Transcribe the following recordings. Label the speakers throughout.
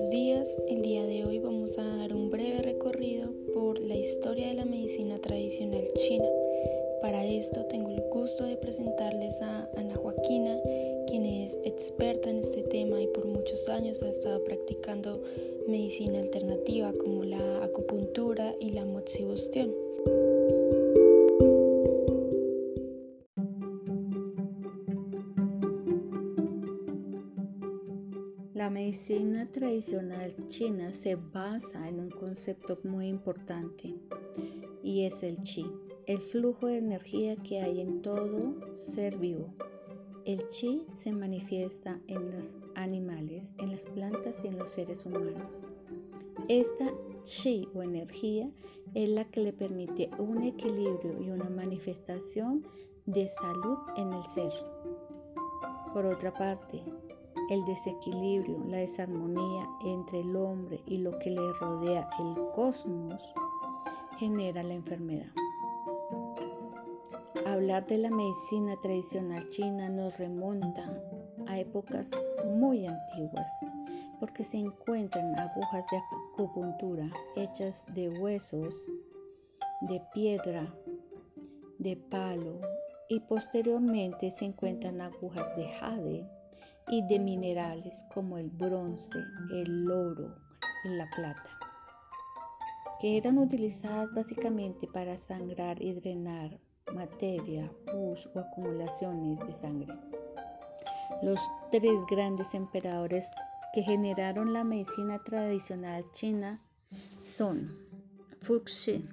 Speaker 1: Buenos días, el día de hoy vamos a dar un breve recorrido por la historia de la medicina tradicional china. Para esto tengo el gusto de presentarles a Ana Joaquina, quien es experta en este tema y por muchos años ha estado practicando medicina alternativa como la acupuntura y la moxibustión.
Speaker 2: La medicina tradicional china se basa en un concepto muy importante y es el chi, el flujo de energía que hay en todo ser vivo. El chi se manifiesta en los animales, en las plantas y en los seres humanos. Esta chi o energía es la que le permite un equilibrio y una manifestación de salud en el ser. Por otra parte, el desequilibrio, la desarmonía entre el hombre y lo que le rodea el cosmos genera la enfermedad. Hablar de la medicina tradicional china nos remonta a épocas muy antiguas porque se encuentran agujas de acupuntura hechas de huesos, de piedra, de palo y posteriormente se encuentran agujas de jade y de minerales como el bronce, el oro y la plata, que eran utilizadas básicamente para sangrar y drenar materia, pus o acumulaciones de sangre. Los tres grandes emperadores que generaron la medicina tradicional china son Fuxi,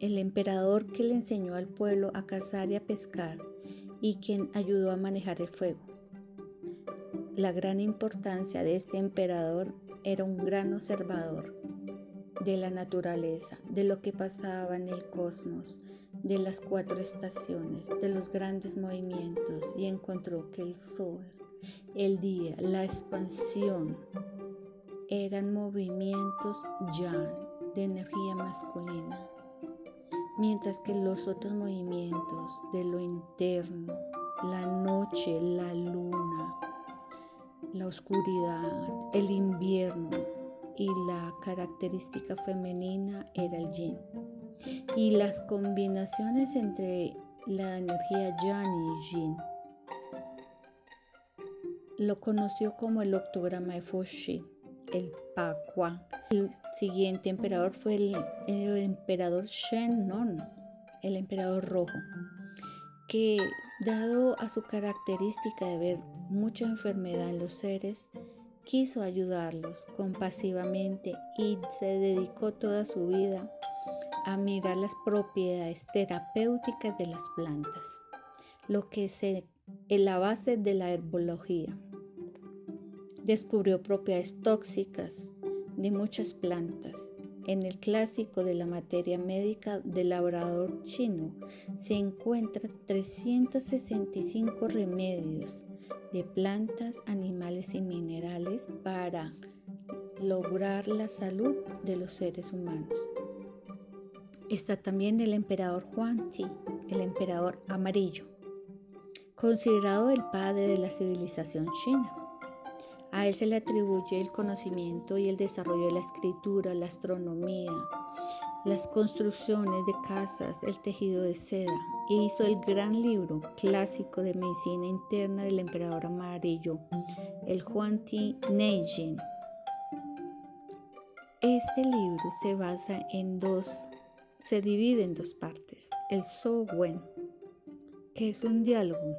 Speaker 2: el emperador que le enseñó al pueblo a cazar y a pescar y quien ayudó a manejar el fuego. La gran importancia de este emperador era un gran observador de la naturaleza, de lo que pasaba en el cosmos, de las cuatro estaciones, de los grandes movimientos y encontró que el sol, el día, la expansión eran movimientos ya de energía masculina, mientras que los otros movimientos de lo interno, la noche, la luna, la oscuridad, el invierno y la característica femenina era el yin. Y las combinaciones entre la energía yang y yin lo conoció como el octograma de Fuxi, el Pakwa. El siguiente emperador fue el, el emperador Shen Non, el emperador rojo, que dado a su característica de ver mucha enfermedad en los seres, quiso ayudarlos compasivamente y se dedicó toda su vida a mirar las propiedades terapéuticas de las plantas, lo que es la base de la herbología. Descubrió propiedades tóxicas de muchas plantas en el clásico de la materia médica del labrador chino se encuentran 365 remedios de plantas, animales y minerales para lograr la salud de los seres humanos. Está también el emperador Huangzi, el emperador amarillo, considerado el padre de la civilización china. A él se le atribuye el conocimiento y el desarrollo de la escritura, la astronomía, las construcciones de casas, el tejido de seda, e hizo el gran libro clásico de medicina interna del emperador amarillo, el Huangti Neijin. Este libro se basa en dos, se divide en dos partes, el So Wen, que es un diálogo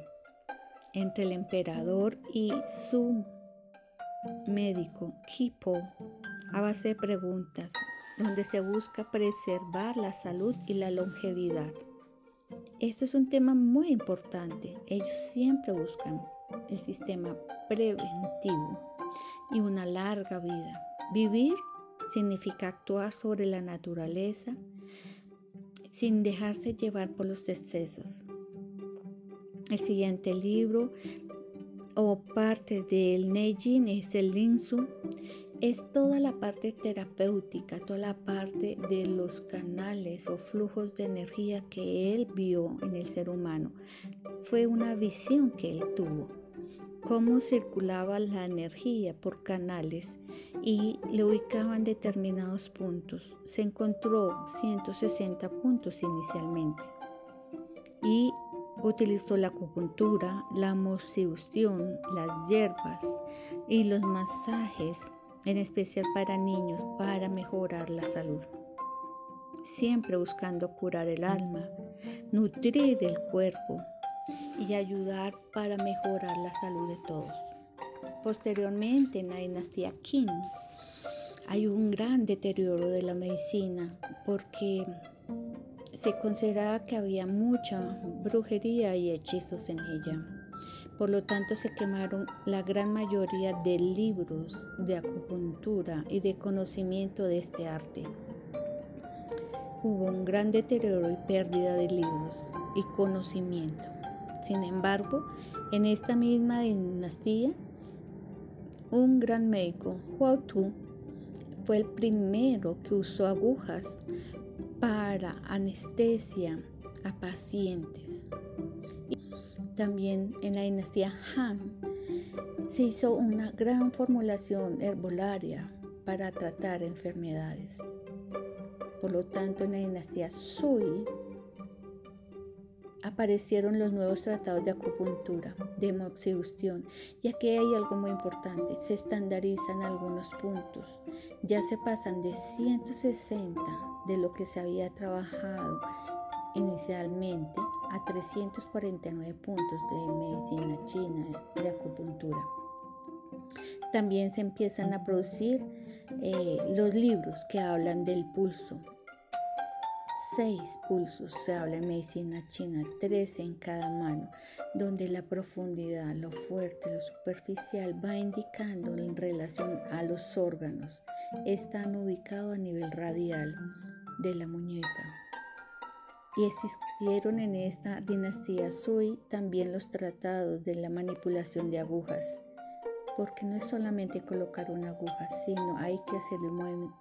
Speaker 2: entre el emperador y su médico, Kipo, a base de preguntas, donde se busca preservar la salud y la longevidad. Esto es un tema muy importante. Ellos siempre buscan el sistema preventivo y una larga vida. Vivir significa actuar sobre la naturaleza sin dejarse llevar por los excesos. El siguiente libro o parte del Neijin es el Linsu, es toda la parte terapéutica, toda la parte de los canales o flujos de energía que él vio en el ser humano. Fue una visión que él tuvo.
Speaker 3: cómo circulaba la energía por canales y le ubicaban determinados puntos. Se encontró 160 puntos inicialmente y utilizó la acupuntura, la moxibustión, las hierbas y los masajes, en especial para niños, para mejorar la salud. Siempre buscando curar el alma, nutrir el cuerpo y ayudar para mejorar la salud de todos. Posteriormente, en la dinastía Qin, hay un gran deterioro de la medicina porque se consideraba que había mucha brujería y hechizos en ella. Por lo tanto, se quemaron la gran mayoría de libros de acupuntura y de conocimiento de este arte. Hubo un gran deterioro y pérdida de libros y conocimiento. Sin embargo, en esta misma dinastía, un gran médico, Huo Tu, fue el primero que usó agujas para anestesia a pacientes. También en la dinastía Han se hizo una gran formulación herbolaria para tratar enfermedades. Por lo tanto, en la dinastía Sui aparecieron los nuevos tratados de acupuntura, de moxibustión, ya que hay algo muy importante, se estandarizan algunos puntos, ya se pasan de 160 de lo que se había trabajado inicialmente a 349 puntos de medicina china de acupuntura. También se empiezan a producir eh, los libros que hablan del pulso, seis pulsos se habla en medicina china, tres en cada mano, donde la profundidad, lo fuerte, lo superficial va indicando en relación a los órganos. Están ubicados a nivel radial de la muñeca. Y existieron en esta dinastía Sui también los tratados de la manipulación de agujas porque no es solamente colocar una aguja, sino hay que hacer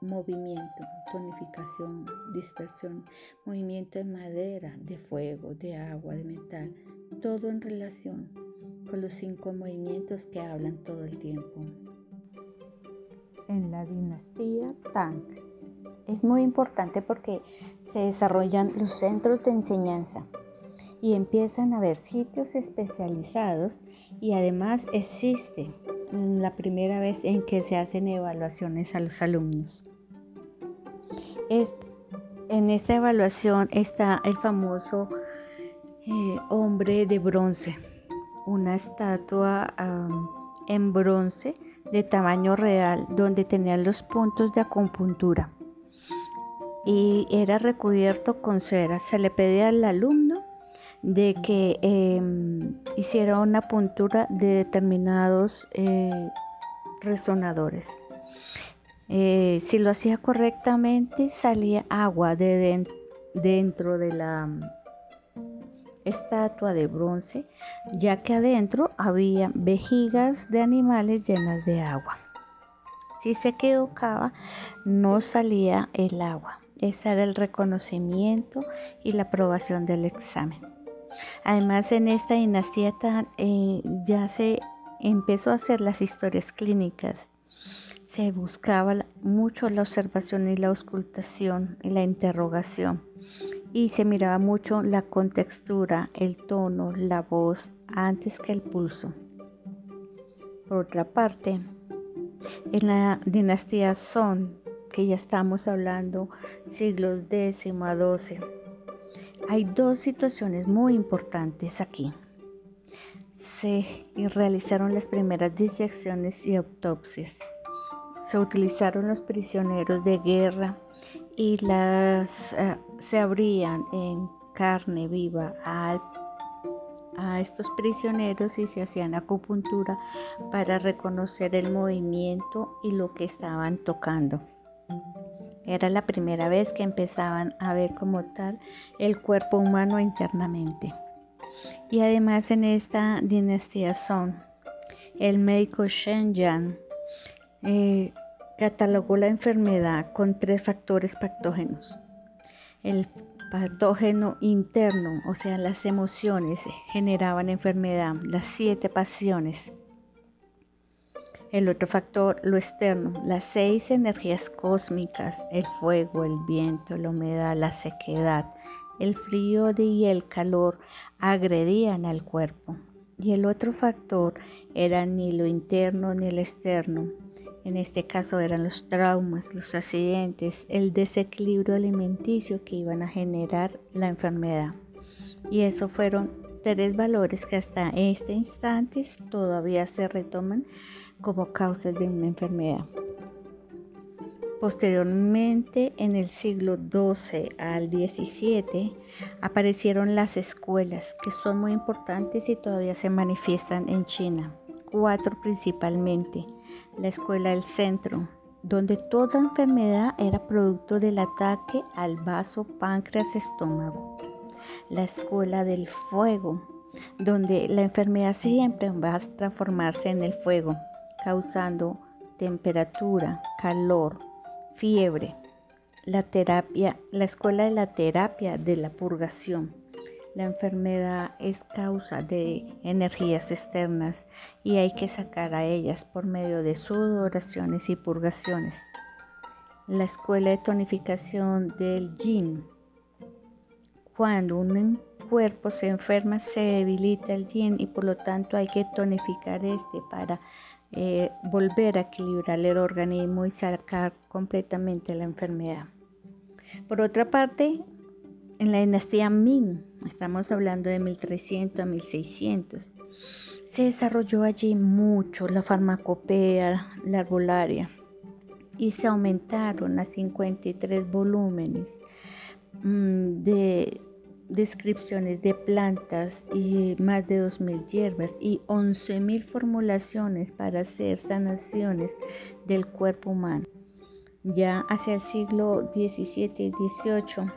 Speaker 3: movimiento, tonificación, dispersión, movimiento de madera, de fuego, de agua, de metal, todo en relación con los cinco movimientos que hablan todo el tiempo.
Speaker 2: En la dinastía Tang es muy importante porque se desarrollan los centros de enseñanza y empiezan a haber sitios especializados y además existe la primera vez en que se hacen evaluaciones a los alumnos. en esta evaluación está el famoso eh, hombre de bronce, una estatua en bronce de tamaño real donde tenían los puntos de acupuntura y era recubierto con cera. Se le pedía al alumno de que em, hiciera una puntura de determinados eh, resonadores. Eh, si lo hacía correctamente, salía agua de dentro de la mm, estatua de bronce, ya que adentro había vejigas de animales llenas de agua. Si se equivocaba, no salía el agua. Ese era el reconocimiento y la aprobación del examen. Además, en esta dinastía eh, ya se empezó a hacer las historias clínicas. Se buscaba mucho la observación y la auscultación y la interrogación. Y se miraba mucho la contextura, el tono, la voz, antes que el pulso. Por otra parte, en la dinastía Son, que ya estamos hablando siglos X a XII, hay dos situaciones muy importantes aquí. Se realizaron las primeras disecciones y autopsias. Se utilizaron los prisioneros de guerra y las eh, se abrían en carne viva a, a estos prisioneros y se hacían acupuntura para reconocer el movimiento y lo que estaban tocando. Era la primera vez que empezaban a ver como tal el cuerpo humano internamente. Y además en esta dinastía Son, el médico Shen Yang eh, catalogó la enfermedad con tres factores patógenos. El patógeno interno, o sea, las emociones generaban enfermedad, las siete pasiones El otro factor, lo externo, las seis energías cósmicas, el fuego, el viento, la humedad, la sequedad, el frío y el calor agredían al cuerpo. Y el otro factor era ni lo interno ni el externo. En este caso eran los traumas, los accidentes, el desequilibrio alimenticio que iban a generar la enfermedad. Y eso fueron tres valores que hasta este instante todavía se retoman como causas de una enfermedad. Posteriormente, en el siglo XII al XVII, aparecieron las escuelas, que son muy importantes y todavía se manifiestan en China. Cuatro principalmente. La escuela del centro, donde toda enfermedad era producto del ataque al vaso páncreas-estómago. La escuela del fuego, donde la enfermedad siempre va a transformarse en el fuego, causando temperatura, calor, fiebre. La terapia, la escuela de la terapia de la purgación. La enfermedad es causa de energías externas y hay que sacar a ellas por medio de sudoraciones y purgaciones. La escuela de tonificación del yin. Cuando un cuerpo se enferma se debilita el yin y por lo tanto hay que tonificar este para eh, volver a equilibrar el organismo y sacar completamente la enfermedad. Por otra parte, en la dinastía Ming, estamos hablando de 1300 a 1600, se desarrolló allí mucho la farmacopea, la arbolaria, y se aumentaron a 53 volúmenes mm, de descripciones de plantas y más de 2.000 hierbas y 11.000 formulaciones para hacer sanaciones del cuerpo humano. Ya hacia el siglo XVII y XVIII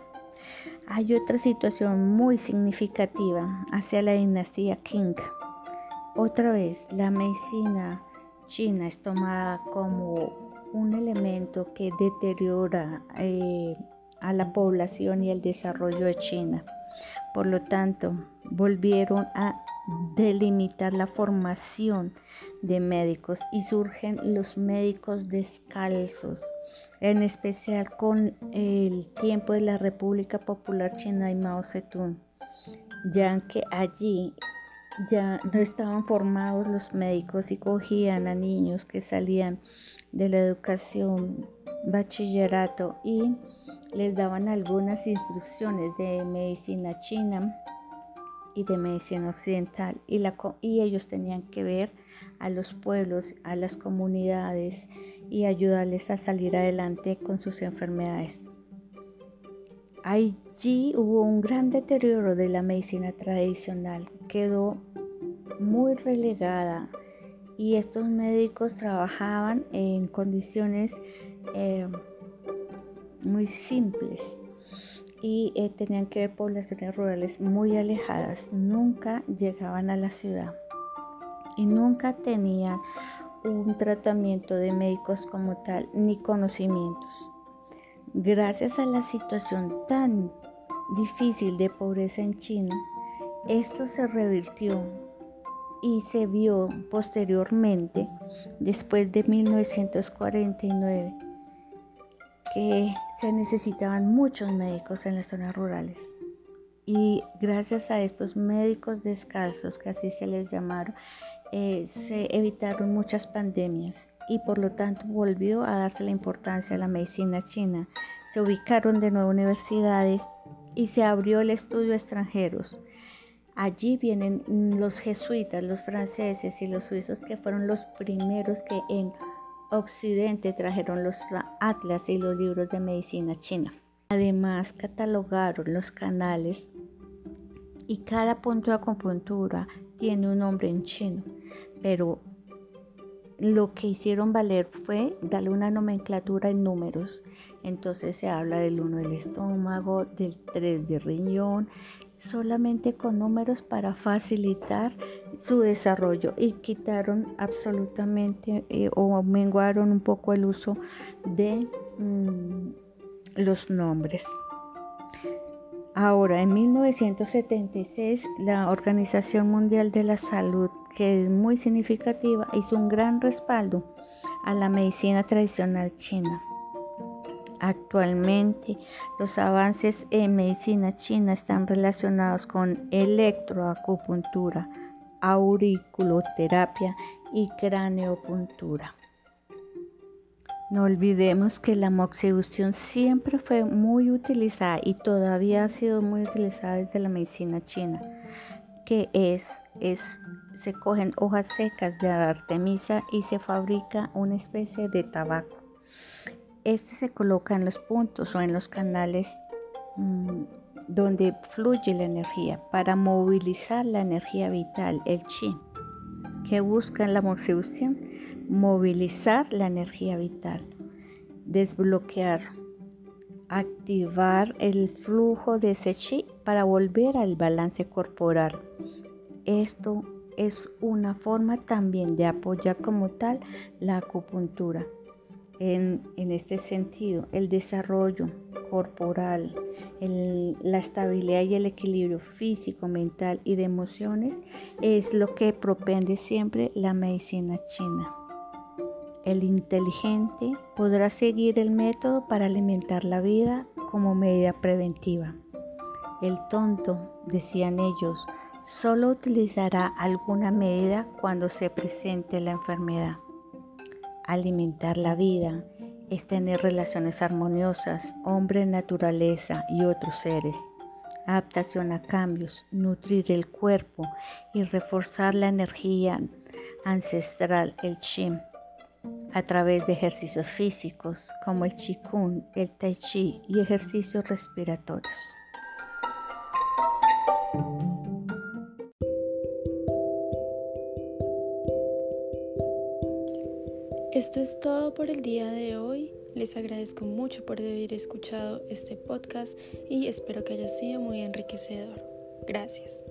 Speaker 2: hay otra situación muy significativa hacia la dinastía Qing. Otra vez, la medicina china es tomada como un elemento que deteriora eh, a la población y el desarrollo de China. Por lo tanto, volvieron a delimitar la formación de médicos y surgen los médicos descalzos, en especial con el tiempo de la República Popular China y Mao Zedong, ya que allí ya no estaban formados los médicos y cogían a niños que salían de la educación bachillerato y les daban algunas instrucciones de medicina china y de medicina occidental y, ellos tenían que ver a los pueblos, a las comunidades y ayudarles a salir adelante con sus enfermedades. Allí hubo un gran deterioro de la medicina tradicional, quedó muy relegada y estos médicos trabajaban en condiciones eh, muy simples y eh, tenían que ver poblaciones rurales muy alejadas, nunca llegaban a la ciudad y nunca tenían un tratamiento de médicos como tal ni conocimientos. Gracias a la situación tan difícil de pobreza en China, esto se revirtió y se vio posteriormente, después de 1949, que se necesitaban muchos médicos en las zonas rurales. Y gracias a estos médicos descalzos, que así se les llamaron, eh, se evitaron muchas pandemias y por lo tanto volvió a darse la importancia a la medicina china. Se ubicaron de nuevo universidades y se abrió el estudio a extranjeros. Allí vienen los jesuitas, los franceses y los suizos que fueron los primeros que en Occidente trajeron los atlas y los libros de medicina china. Además, catalogaron los canales y cada punto de acupuntura tiene un nombre en chino, pero lo que hicieron valer fue darle una nomenclatura en números. Entonces se habla del 1 del estómago, del 3 del riñón solamente con números para facilitar su desarrollo y quitaron absolutamente eh, o menguaron un poco el uso de mm, los nombres. Ahora, en 1976, la Organización Mundial de la Salud, que es muy significativa, hizo un gran respaldo a la medicina tradicional china. Actualmente, los avances en medicina china están relacionados con electroacupuntura, auriculoterapia y craneopuntura. No olvidemos que la moxibustión siempre fue muy utilizada y todavía ha sido muy utilizada desde la medicina china, que es, es se cogen hojas secas de artemisa y se fabrica una especie de tabaco. Este se coloca en los puntos o en los canales mm, donde fluye la energía para movilizar la energía vital, el chi. que busca en la moxibustión? Movilizar la energía vital, desbloquear, activar el flujo de ese chi para volver al balance corporal. Esto es una forma también de apoyar como tal la acupuntura en, este sentido, el desarrollo corporal, la estabilidad y el equilibrio físico, mental y de emociones es lo que propende siempre la medicina china. El inteligente podrá seguir el método para alimentar la vida como medida preventiva. El tonto, decían ellos, solo utilizará alguna medida cuando se presente la enfermedad. Alimentar la vida es tener relaciones armoniosas, hombre, naturaleza y otros seres. Adaptación a cambios, nutrir el cuerpo y reforzar la energía ancestral, el chi, a través de ejercicios físicos como el qigong, el tai chi y ejercicios respiratorios.
Speaker 1: Esto es todo por el día de hoy. Les agradezco mucho por haber escuchado este podcast y espero que haya sido muy enriquecedor. Gracias.